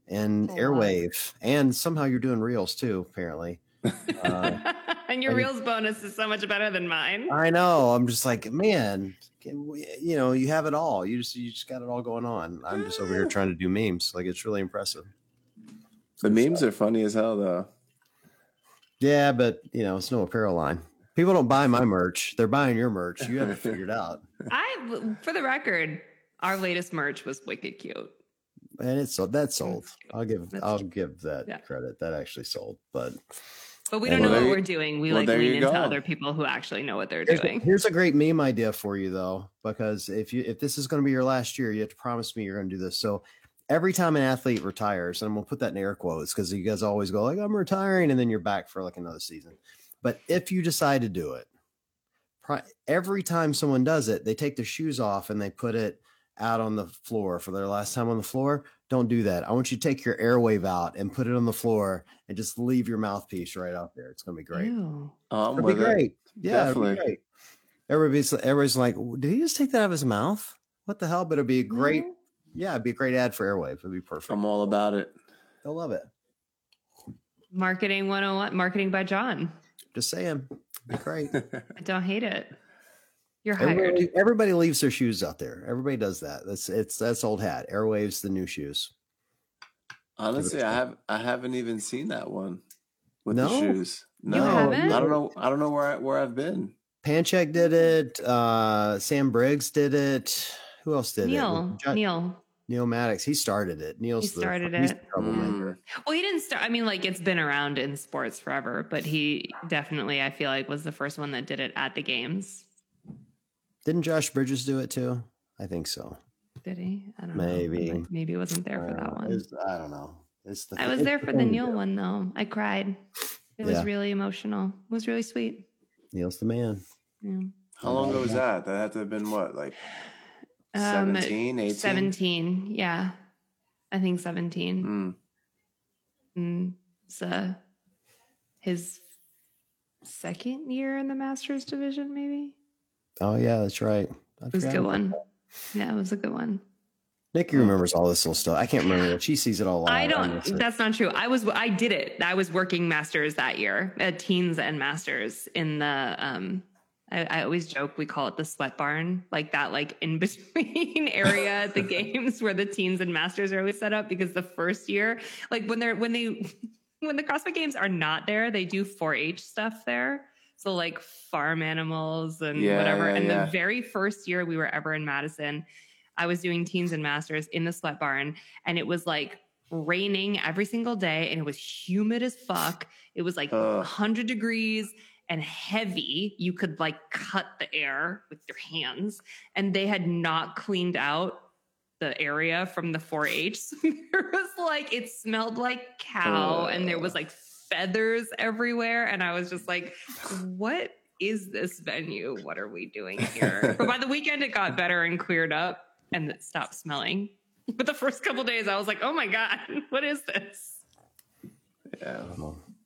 and
A lot.
Airwaav and somehow you're doing reels too apparently uh,
and your
I
reels bonus is so much better than mine.
I know. I'm just like, man, can we, you know, you have it all. You just you just got it all going on. I'm just over here trying to do memes. Like it's really impressive.
The memes are funny as hell, though.
Yeah, but you know, it's no apparel line. People don't buy my merch; they're buying your merch. You have it figured out,
I, for the record, our latest merch was wicked cute.
and it's so that sold. I'll give
That's
I'll
cute.
give that
Yeah.
credit. That actually sold. But
But we don't know what
you-
we're doing. We
well,
like lean into
go.
other people who actually know what they're
here's,
doing.
here's a great meme idea for you though, because if you if this is going to be your last year, you have to promise me you're going to do this. So every time an athlete retires, and I'm going to put that in air quotes because you guys always go like I'm retiring, and then you're back for like another season. But if you decide to do it, every time someone does it, they take their shoes off and they put it out on the floor for their last time on the floor. Don't do that. I want you to take your Airwaav out and put it on the floor and just leave your mouthpiece right out there. It's going to be great.
Ew.
Um,
It'll be
with it.
great. Yeah, it'll be great. Everybody's everybody's like, did he just take that out of his mouth? What the hell? But it'd be a great,
No.
Yeah, it'd be a great ad for Airwaav. It'd be perfect.
I'm all about it.
They'll love it.
Marketing 101, marketing by John.
Just saying, it'd be great.
I don't hate it. You're hired.
everybody, everybody leaves their shoes out there. Everybody does that. That's it's that's old hat. Airwaav's the new shoes.
Honestly, I have I haven't even seen that one with the shoes. No,
haven't?
I don't know. I don't know where I, where I've been.
Panchik did it. Uh, Sam Briggs did it. Who else did
Neal,
it? John-
Neal.
Neal Maddox. He started it. Neal
He
the-
started
he's
it.
the troublemaker.
Well, he didn't start. I mean, like it's been around in sports forever, but he definitely, I feel like, was the first one that did it at the games.
Didn't Josh Bridges do it too? I think so.
Did he? I don't
Maybe.
know. Maybe I wasn't there for
Uh,
that one.
it's- I don't know. It's the,
I was
it's
there for the
thing to Neal
one though. I cried. It was really emotional. It was really sweet.
Neal's the man.
Yeah.
How long ago was that? That had to have been what, like
Um,
17, 18?
17. Yeah. I think 17.
Mm.
Mm, it's uh, his second year in the Masters division, maybe.
Oh yeah, that's right. I
It was a good one. Yeah, it was a good one.
Nikki remembers all this little stuff. I can't remember it. She sees it all.
I don't. That's not true. I was. I did it. I was working masters that year, at teens and masters in the. um I, I always joke we call it the sweat barn, like that, like in between area at the games where the teens and masters are always set up. Because the first year, like when they're when they when the CrossFit games are not there, they do 4-H stuff there. So like farm animals and
Yeah,
whatever.
yeah,
and
yeah.
the very first year we were ever in Madison, I was doing teens and masters in the sweat barn, and it was like raining every single day, and it was humid as fuck. It was like
Ugh.
100 degrees and heavy. You could like cut the air with your hands, and they had not cleaned out the area from the 4-H. So there was like it smelled like cow, and there was like feathers everywhere, and I was just like, what? Is this venue? What are we doing here? but by the weekend, it got better and cleared up and it stopped smelling. But the first couple days, I was like, "Oh my god, what is this?"
Yeah.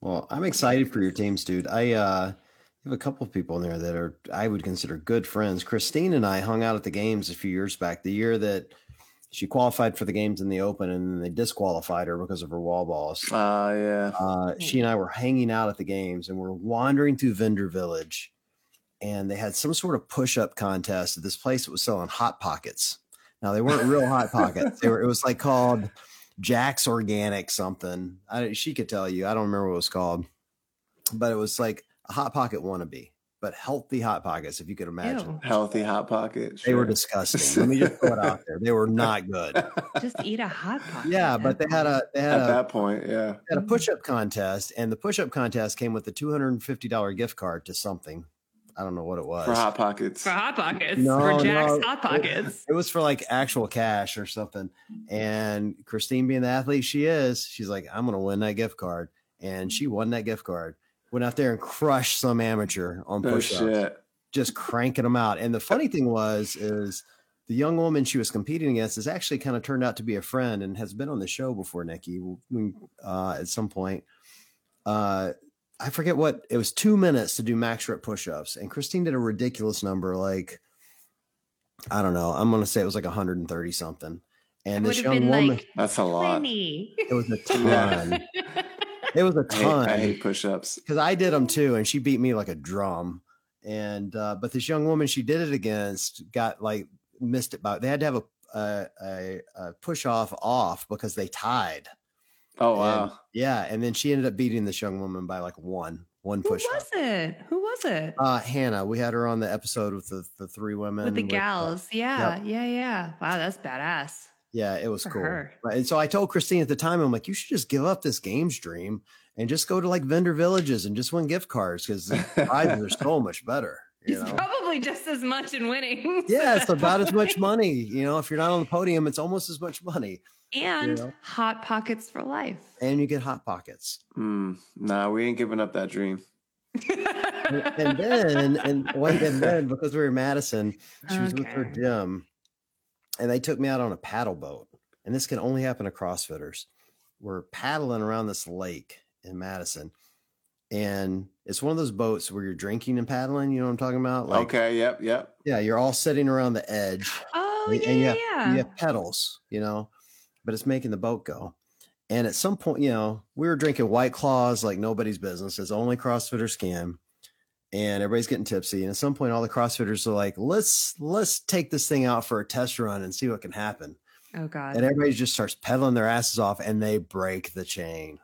Well, well, I'm excited for your teams, dude. I uh, have a couple of people in there that are I would consider good friends. Christine and I hung out at the games a few years back. The year that she qualified for the games in the Open, and then they disqualified her because of her wall balls.
Uh, yeah.
uh, she and I were hanging out at the games and we're wandering through Vendor Village. And they had some sort of push up contest at this place that was selling Hot Pockets. Now, they weren't real Hot Pockets. They were, it was like called Jack's Organic something. I, she could tell you. I don't remember what it was called, but it was like a Hot Pocket wannabe, but healthy Hot Pockets, if you could imagine.
Ew.
Healthy hot pocket.
They were disgusting. Let me just throw it out there. They were not good.
Just eat a hot pocket.
Yeah, but they had a they had
At
a
that point, yeah.
had a push up contest, and the push up contest came with a two hundred and fifty dollar gift card to something. I don't know what it was.
For hot pockets.
for hot pockets,
No,
for Jack's
no.
hot pockets.
It was for like actual cash or something. And Christine, being the athlete she is, she's like, I'm going to win that gift card. And she won that gift card. Went out there and crushed some amateur on
No
push ups,
shit.
just cranking them out. And the funny thing was, is the young woman she was competing against has actually kind of turned out to be a friend and has been on the show before, Nikki, uh, at some point. Uh, I forget what it was two minutes to do max rep push ups. And Christine did a ridiculous number, like, I don't know. I'm going to say it was like 130 something. And this young woman,
like
That's a lot.
20.
it was a ton. it was a
I hate,
ton
I hate push ups.
because I did them too, and she beat me like a drum. And uh, but this young woman she did it against got like missed it by they had to have a a, a, a push off off because they tied.
Oh
And-
wow.
Yeah, and then she ended up beating this young woman by like one, one push.
Who
push.
was it? Who was it?
Uh, Hannah, we had her on the episode with the, the three women.
With the
uh,
gals. yeah, yeah, yeah. Wow, that's badass.
yeah, it was
For
cool.
her.
And so I told Christine at the time, I'm like, you should just give up this games dream and just go to like vendor villages and just win gift cards because the prizes are so much better. You
He's
know?
probably just as much in winning.
Yeah, it's about as much money. You know, if you're not on the podium, it's almost as much money.
And
know?
hot pockets for life.
And you get hot pockets.
Hmm. nah, we ain't giving up that dream.
And, and then and one and then because we were in Madison, she was with her
Okay.
gym and they took me out on a paddle boat. And this can only happen to CrossFitters. We're paddling around this lake in Madison. And it's one of those boats where you're drinking and paddling. You know what I'm talking about? Like,
okay. Yep. Yep.
yeah, you're all sitting around the edge.
oh
and,
yeah,
and you,
yeah,
have,
yeah.
you have pedals, you know, but it's making the boat go. And at some point, you know, we were drinking White Claws like nobody's business, It's only CrossFitters can. And everybody's getting tipsy. And at some point, all the CrossFitters are like, let's let's take this thing out for a test run and see what can happen.
Oh god.
And everybody just starts pedaling their asses off and they break the chain.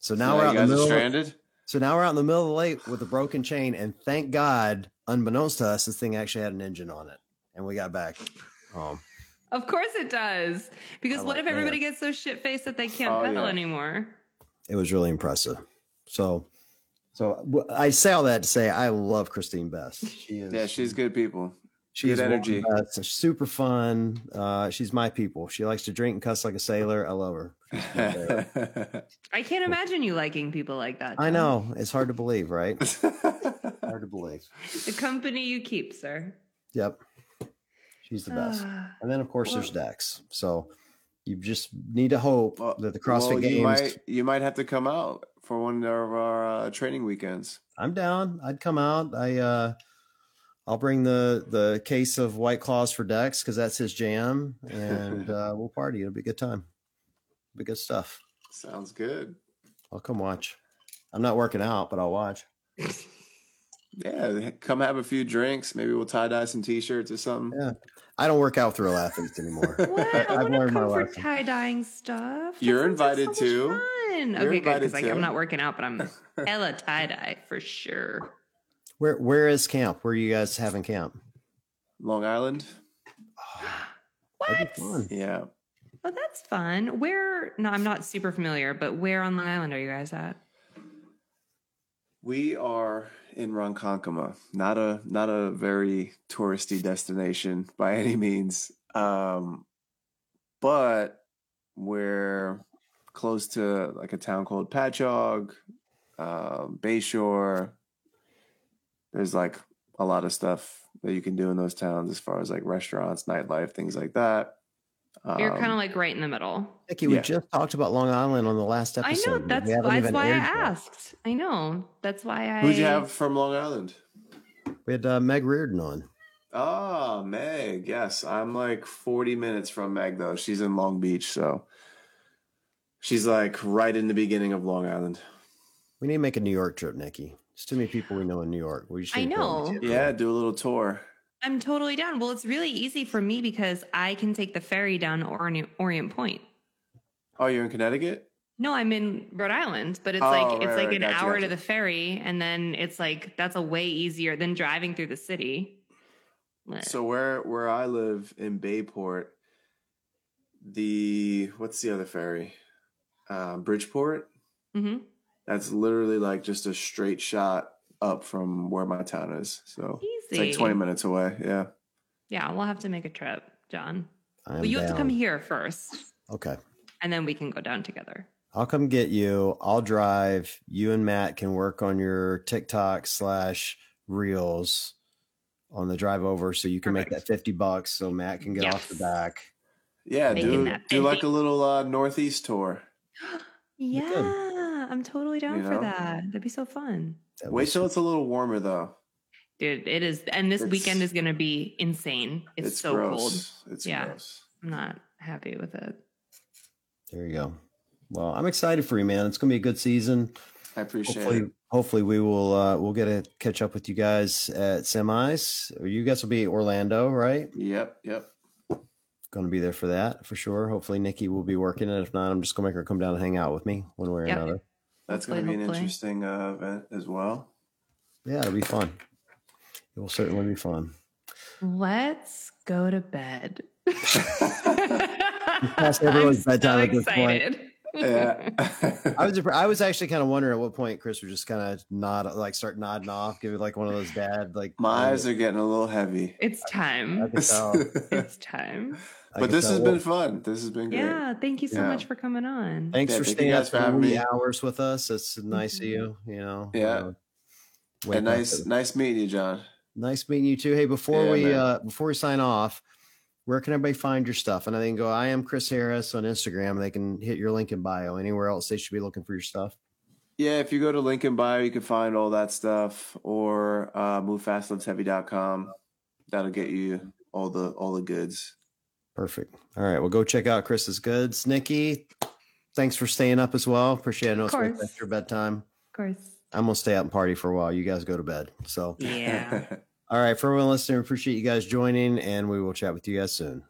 So now
Yeah,
we're out in the middle.
stranded.
So now we're out in the middle of the lake with a broken chain, and thank God, unbeknownst to us, this thing actually had an engine on it, and we got back home.
Of course it does. Because
I'm
what if everybody
man.
gets so shit faced that they can't
Oh,
pedal
yeah.
anymore?
It was really impressive. So, so w- I say all that to say I love Christine Best. She is,
Yeah, she's good people.
she
good
is one of the
energy.
best. Super fun. Uh, she's my people. She likes to drink and cuss like a sailor. I love her. She's my favorite.
I can't imagine you liking people like that.
I know it's hard to believe, right? Hard to believe.
The company you keep, sir.
Yep, she's the best.
Ah,
And then of course
Well-
there's Dex. So you just need to hope
Well-
that the CrossFit
well,
Games.
You might, you might have to come out for one of our uh, training weekends.
I'm down. I'd come out. I uh I'll bring the the case of White Claws for Dex because that's his jam, and uh, we'll party. It'll be a good time. Be good stuff.
Sounds good.
I'll come watch. I'm not working out, but I'll watch.
Yeah, come have a few drinks. Maybe we'll tie dye some t-shirts or something.
Yeah. I don't work out with real athletes anymore.
What? I
I've
want to
learned my
come for
lesson.
tie dyeing stuff. That
You're
sounds
invited
so
to.
Fun.
You're
okay, good.
invited
Because like
to.
I'm not working out, but I'm hella tie dye for sure.
Where where is camp? Where are you guys having camp?
Long Island.
What?
That'd be fun.
Yeah.
Oh, that's fun. Where? No, I'm not super familiar, but where on Long Island are you guys at?
We are in Ronkonkoma, not a not a very touristy destination by any means, um, but we're close to like a town called Patchogue, um, Bayshore. There's like a lot of stuff that you can do in those towns as far as like restaurants, nightlife, things like that.
You're kind of
Um,
like right in the middle.
Nikki, we
Yeah.
just talked about Long Island on the last episode.
I
episode.
know. That's that's why I
aired yet.
asked. I know. That's why I.
who'd you have from Long Island?
We had uh, Meg Reardon on.
Ah, Meg. Yes, I'm like 40 minutes from Meg though. She's in Long Beach, so she's like right in the beginning of Long Island.
We need to make a New York trip, Nikki. There's too many people we know in New York. We just
I
need to go
know.
Yeah, do a little tour.
I'm totally down. Well, it's really easy for me because I can take the ferry down to Orient, Orient Point.
Oh, you're in Connecticut?
No, I'm in Rhode Island, but it's
Oh,
like it's
right,
like
right.
an
Gotcha,
hour to the ferry, and then it's like that's a way easier than driving through the city.
So where where I live in Bayport, the what's the other ferry? Um, Bridgeport.
hmm
That's literally like just a straight shot up from where my town is. So
easy.
it's like 20 minutes away. Yeah.
Yeah, we'll have to make a trip, John.
I'm
But you have to come here first,
Okay.
and then we can go down together.
I'll come get you. I'll drive. You and Matt can work on your TikTok slash reels on the drive over so you can make that 50 bucks so Matt can get off the back.
Yeah,
Making
do do like a little uh, northeast tour.
Yeah, I'm totally down
You
for that. That'd be so fun.
That
Wait
was-
till it's a little warmer though.
Dude, it is. And this
It's-
weekend is going to be insane. It's,
It's,
so
gross.
cold.
It's
Yeah.
gross.
I'm not happy with it.
there you go. Well, I'm excited for you, man. It's gonna be a good season.
I appreciate
Hopefully,
it.
hopefully we will uh we'll get to catch up with you guys at semis. You guys will be Orlando, right?
Yep, yep.
going to be there for that for sure. Hopefully, Nikki will be working it. If not, I'm just going to make her come down and hang out with me one way or
Yep.
another.
That's going to be an
Hopefully, hopefully.
interesting uh, event as well.
Yeah, it'll be fun. It will certainly be fun.
Let's go to bed.
past everyone's
I'm
bedtime
so
at this point.
yeah.
I was I was actually kind of wondering at what point Chris would just kind of nod, like start nodding off, give it like one of those dad like.
My eyes are getting a little heavy.
It's time.
can tell.
It's time.
I
but this has been fun. This has been great.
Yeah. Thank you so
Yeah.
much for coming on.
Thanks
Yeah,
for
thank
staying up
for
for
having
wee
me.
hours with us. It's nice of
Mhm.
you. You know.
Yeah.
uh,
And nice, nice meeting you, John.
Nice meeting you too. Hey, before
Yeah,
we
man.
uh before we sign off, where can everybody find your stuff? And I think go, I am Chris Harris on Instagram. They can hit your link in bio. Anywhere else they should be looking for your stuff.
Yeah, if you go to link in bio, you can find all that stuff, or uh, movefastlivesheavy.com. That'll get you all the all the goods.
Perfect. All right. Well, go check out Chris's goods. Nikki, thanks for staying up as well. Appreciate it. I know
Of
it's way
course.
past your bedtime.
Of course.
I'm gonna stay out and party for a while. You guys go to bed. So
Yeah.
all right, for everyone listening, appreciate you guys joining, and we will chat with you guys soon.